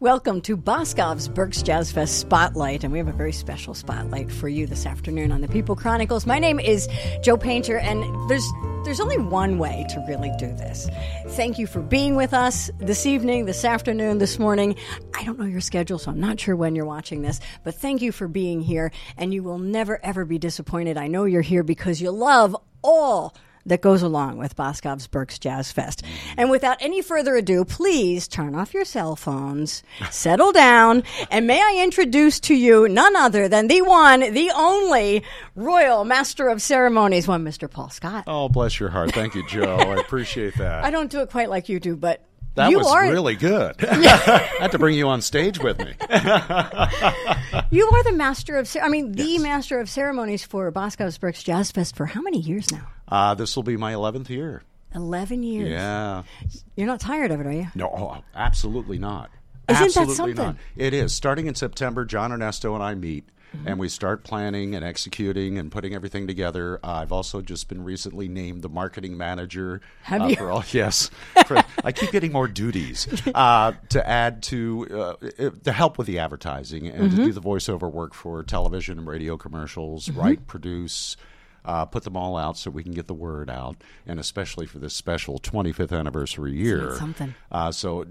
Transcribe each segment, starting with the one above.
Welcome to Boscov's Berks Jazz Fest Spotlight, and we have a very special spotlight for you this afternoon on the People Chronicles. My name is Joe Painter, and there's there's only one way to really do this. Thank you for being with us this evening, this afternoon, this morning. I don't know your schedule, so I'm not sure when you're watching this, but thank you for being here, and you will never ever be disappointed. I know you're here because you love all that goes along with Boscov's Berks Jazz Fest. Mm-hmm. And without any further ado, please turn off your cell phones, settle down, and may I introduce to you none other than the one, the only Royal Master of Ceremonies, one Mr. Paul Scott. Oh, bless your heart. Thank you, Joe. I appreciate that. I don't do it quite like you do, but that you was are, really good. I had to bring you on stage with me. you are the master of, I mean, the Yes. master of ceremonies for Boscov's Berks Jazz Fest for how many years now? Uh, this will be my 11th year. 11 years. Yeah. You're not tired of it, are you? No, oh, absolutely not. Isn't that something? not. It is. Starting in September, John Ernesto and I meet. Mm-hmm. And we start planning and executing and putting everything together. Uh, I've also just been recently named the marketing manager. Have uh, you? For all, yes. For- I keep getting more duties uh, to add to uh, to help with the advertising and Mm-hmm. to do the voiceover work for television and radio commercials, Mm-hmm. write, produce, uh, put them all out so we can get the word out, and especially for this special 25th anniversary year. something? Uh, so,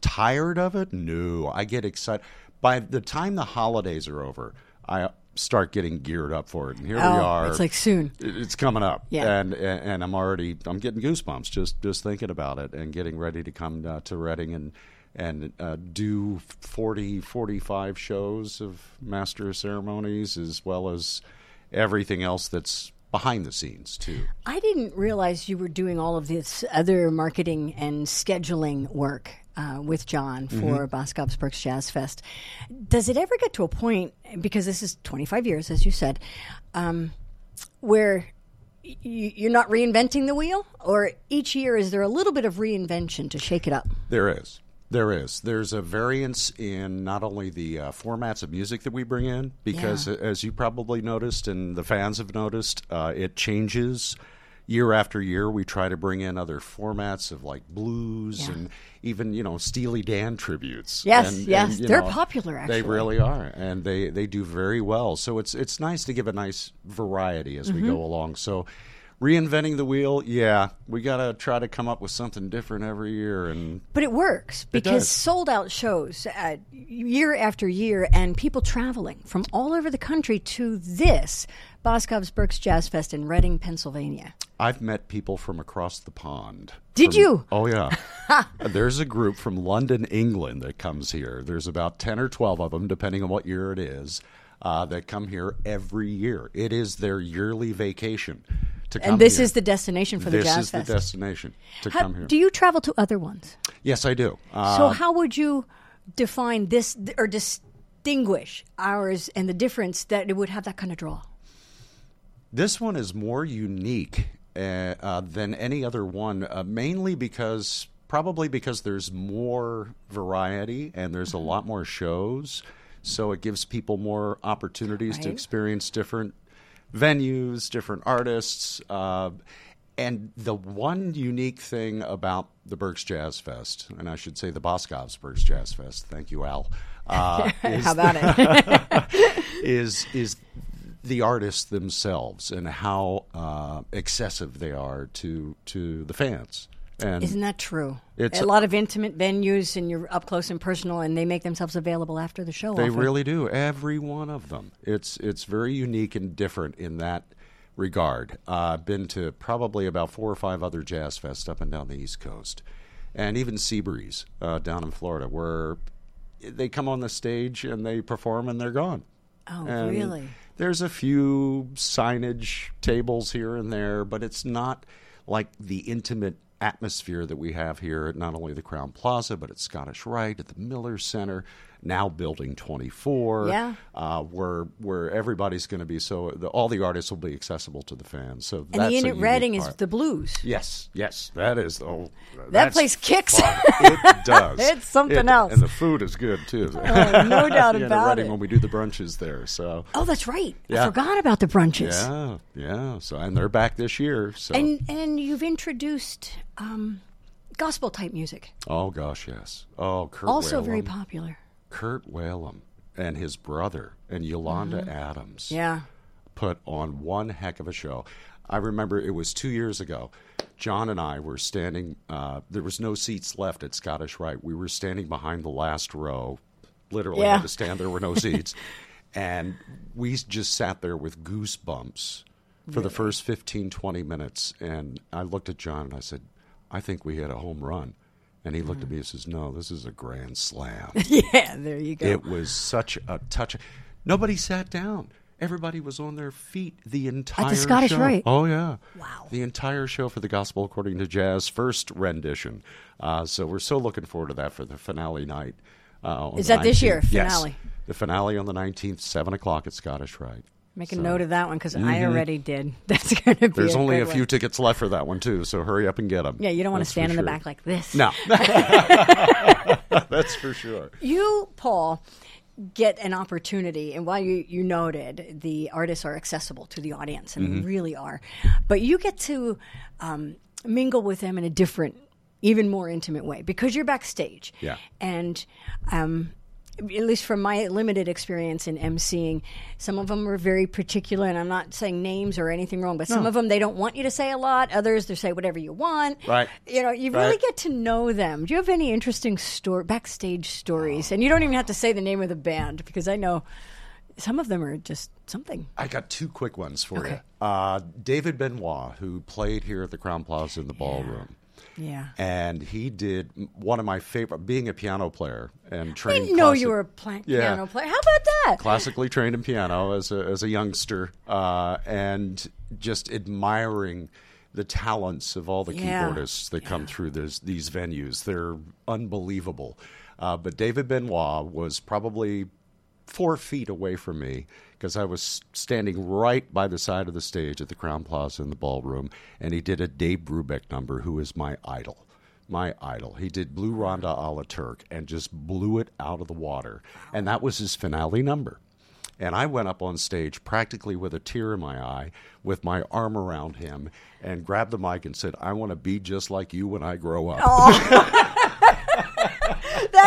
tired of it? No, I get excited. By the time the holidays are over, I start getting geared up for it, and here we Oh, are. it's like soon. It's coming up, Yeah. and, and and I'm already I'm getting goosebumps just just thinking about it and getting ready to come uh, to Reading and and uh, do 40 45 shows of master of ceremonies as well as everything else that's behind the scenes too. I didn't realize you were doing all of this other marketing and scheduling work uh, with John for Boscov's Berks Jazz Fest. Does it ever get to a point, because this is 25 years, as you said, um, where y- you're not reinventing the wheel? Or each year, is there a little bit of reinvention to shake it up? There is. There is. There's a variance in not only the uh, formats of music that we bring in, because Yeah. as you probably noticed and the fans have noticed, uh, it changes year after year. We try to bring in other formats of like blues Yeah. and even you know Steely Dan tributes. Yes, And- yes. and, They're know, popular, They really are, and they they do very well. So it's it's nice to give a nice variety as Mm-hmm. we go along. So. Reinventing the wheel, yeah, we got to try to come up with something different every year, and But it works because does. sold out shows uh, year after year and people traveling from all over the country to this Boscov's Berks Jazz Fest in Reading, Pennsylvania. I've met people from across the pond. Did From- you? Oh yeah. There's a group from London, England that comes here. There's about ten or twelve of them, depending on what year it is, uh, that come here every year. It is their yearly vacation to come. And this here. is the destination for the this Jazz is the destination to How- come here. do you travel to other ones? yes, I do. Uh, so how would you define this or distinguish ours and the difference that it would have that kind of draw? This one is more unique uh, uh, than any other one, uh, mainly because probably because there's more variety and there's a lot more shows, so it gives people more opportunities to experience different venues, different artists. Uh, and the one unique thing about the Berks Jazz Fest, and I should say the Boscov's Berks Jazz Fest, thank you, Al, uh, is How about it? is is the artists themselves and how uh, excessive they are to to the fans. And Isn't that true? It's a a- lot of intimate venues and you're up close and personal and they make themselves available after the show. they often. really do. Every one of them. It's it's very unique and different in that regard. Uh, I've been to probably about four or five other jazz fests up and down the East Coast, and even Seabreeze uh, down in Florida, where they come on the stage and they perform and they're gone. Oh, And really? There's a few signage tables here and there, but it's not like the intimate atmosphere that we have here at not only the Crowne Plaza, but at Scottish Rite, at the Miller Center, now Building 24, Yeah. uh, where where everybody's going to be so the, all the artists will be accessible to the fans. So And that's the Inn a at unique Reading is the blues. Yes, yes, that is. Oh, That place kicks. It does. It's something It- else. and the food is good too. Oh, no doubt Yeah, about Reading it. When we do the brunches there, so Oh, that's right. I forgot about the brunches. yeah, yeah. So and they're back this year. So And and you've introduced um, gospel type music. Oh gosh, yes. Oh, Kirk Also Whalum. very popular. Kirk Whalum and his brother and Yolanda Mm-hmm. Adams Yeah. put on one heck of a show. I remember it was two years ago. John and I were standing. Uh, there was no seats left at Scottish Rite. We were standing behind the last row. Literally Yeah. had to stand. There were no seats, and we just sat there with goosebumps for the first 15, 20 minutes. And I looked at John and I said, "I think we had a home run." And he looked at me and says, "No, this is a grand slam." Yeah, there you go. It was such a touch. Nobody sat down. Everybody was on their feet the entire At the Scottish show. Rite. Oh yeah, Wow. The entire show for the Gospel According to Jazz first rendition. Uh, so we're so looking forward to that for the finale night. Uh, on Is that this year, 19th. Yes. finale? The finale on the nineteenth, seven o'clock at Scottish Rite. Make a note of that one because I already did. That's going to be. Mm-hmm. There's a only a few one. tickets left for that one too, so hurry up and get them. Yeah, you don't want to stand in the back like this. No, that's for sure. You, Paul, get an opportunity, and while you, you noted the artists are accessible to the audience, and Mm-hmm. they really are, but you get to um, mingle with them in a different, even more intimate way because you're backstage. Yeah. And um, at least from my limited experience in emceeing, some of them are very particular, and I'm not saying names or anything wrong, but some of them they don't want you to say a lot. Others they say whatever you want. Right. You know, you really get to know them. Do you have any interesting story, backstage stories? And you don't even have to say the name of the band because I know some of them are just something. I got two quick ones for Okay. you. Uh, David Benoit, who played here at the Crowne Plaza in the ballroom. Yeah. and he did one of my favorite. Being a piano player and trained. I didn't know classic- you were a Yeah. piano player. How about that? classically trained in piano as a as a youngster, uh, and just admiring the talents of all the Yeah. keyboardists that come through this, these venues. They're unbelievable. Uh, but David Benoit was probably four feet away from me because I was standing right by the side of the stage at the Crowne Plaza in the ballroom, and he did a Dave Brubeck number, who is my idol. My idol. He did Blue Rondo a la Turk and just blew it out of the water. And that was his finale number. And I went up on stage practically with a tear in my eye, with my arm around him, and grabbed the mic and said, I want to be just like you when I grow up.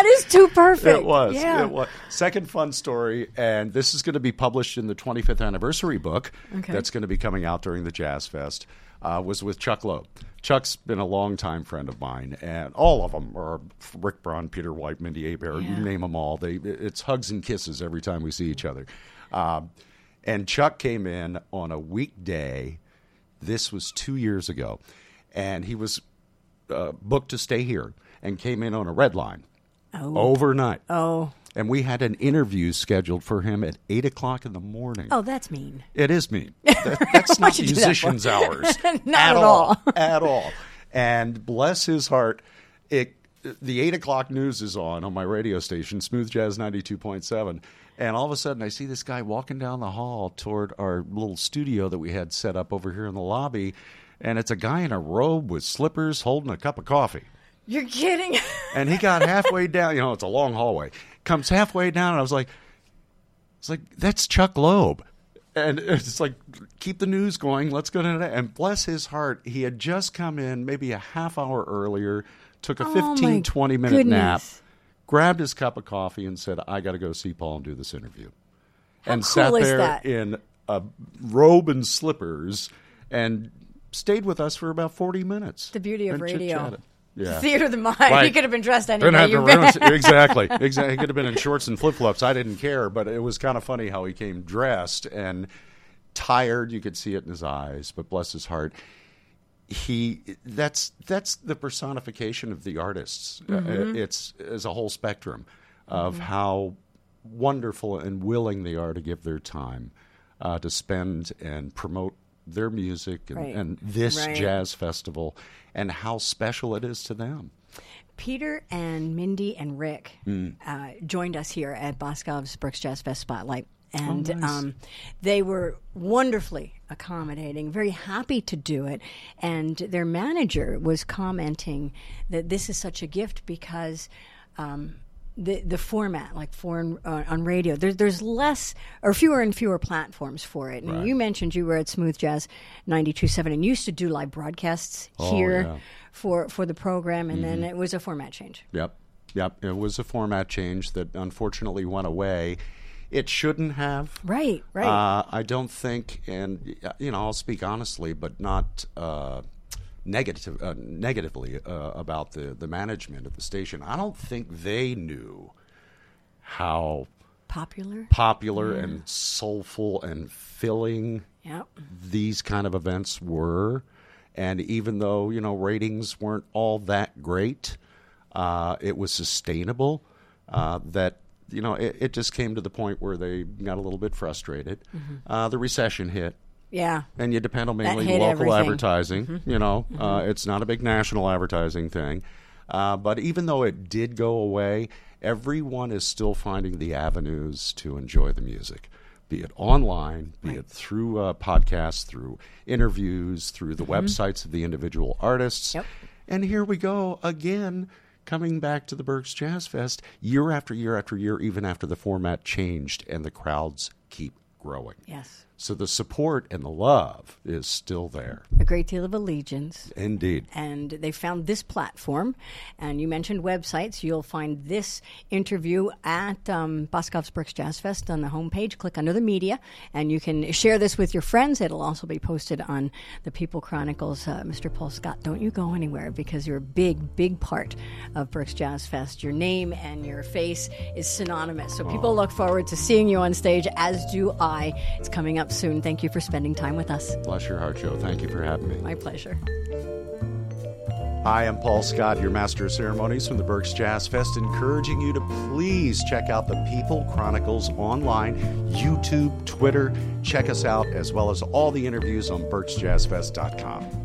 That is too perfect. It was. Yeah. It was. Second fun story, and this is going to be published in the 25th anniversary book Okay. that's going to be coming out during the Jazz Fest. Uh, was with Chuck Loeb. Chuck's been a longtime friend of mine, and all of them are Rick Braun, Peter White, Mindi Abair, you name them all. They it's hugs and kisses every time we see each other. Um, and Chuck came in on a weekday. This was two years ago, and he was uh, booked to stay here and came in on a red line Oh. overnight. Oh. And we had an interview scheduled for him at eight o'clock in the morning. Oh, that's mean. It is mean. That- that's not do that musicians' hours. Not at all. at all. And bless his heart, it the eight o'clock news is on on my radio station, Smooth Jazz ninety two point seven. And all of a sudden, I see this guy walking down the hall toward our little studio that we had set up over here in the lobby. And it's a guy in a robe with slippers holding a cup of coffee. You're kidding. And he got halfway down. You know, it's a long hallway. Comes halfway down, and I was like, "It's like that's Chuck Loeb." And it's like, keep the news going. Let's go to that. And bless his heart, he had just come in maybe a half hour earlier, took a Oh, 15, 20 minute nap, grabbed his cup of coffee, and said, I got to go see Paul and do this interview. and cool sat there that? in a robe and slippers and stayed with us for about 40 minutes. The beauty of radio. chit-chatted. Yeah. Theater of the mind. Right. You could have been dressed any Didn't have You've ruin exactly. Exactly. He could have been in shorts and flip flops. I didn't care, but it was kind of funny how he came dressed and tired. You could see it in his eyes, but bless his heart. He that's that's the personification of the artists. Uh, it's as a whole spectrum of how wonderful and willing they are to give their time uh, to spend and promote their music and, Right. and this Right. jazz festival and how special it is to them. Peter and Mindi and Rick Hmm. uh, joined us here at Boscov's Berks Jazz Fest Spotlight. And Oh, nice. um, they were wonderfully accommodating, very happy to do it. And their manager was commenting that this is such a gift because um, the the format, like foreign uh, on radio. There's there's less or fewer and fewer platforms for it. And Right. you mentioned you were at Smooth Jazz 92.7 and used to do live broadcasts Oh, here yeah. Mm-hmm. for for the program, and then it was a format change. Yep. Yep. It was a format change that unfortunately went away. It shouldn't have. Right, right. Uh, I don't think, and you know, I'll speak honestly, but not uh, negative, uh, negatively uh, about the the management of the station. I don't think they knew how Popular. popular and soulful and filling Yep. these kind of events were. And even though, you know, ratings weren't all that great, uh, it was sustainable. Uh, that, you know, it, it just came to the point where they got a little bit frustrated. Uh, the recession hit. Yeah. And you depend on mainly local everything. advertising. You know, uh, it's not a big national advertising thing. Uh, but even though it did go away, everyone is still finding the avenues to enjoy the music, be it online, be it through uh, podcasts, through interviews, through the websites of the individual artists. Yep. And here we go again, coming back to the Berks Jazz Fest year after year after year, even after the format changed and the crowds keep growing. Yes. So the support and the love is still there. A great deal of allegiance. Indeed. and they found this platform. And you mentioned websites. You'll find this interview at um, Boscov's Berks Jazz Fest on the homepage. Click under the media, and you can share this with your friends. It'll also be posted on the People Chronicles. Uh, Mr. Paul Scott, don't you go anywhere because you're a big, big part of Berks Jazz Fest. Your name and your face is synonymous. So people look forward to seeing you on stage, as do I. It's coming up soon. Thank you for spending time with us. Bless your heart, Joe. Thank you for having me. My pleasure. Hi, I'm Paul Scott, your master of ceremonies from the Berks Jazz Fest, encouraging you to please check out the People Chronicles online, YouTube, Twitter. Check us out, as well as all the interviews on BerksJazzFest.com.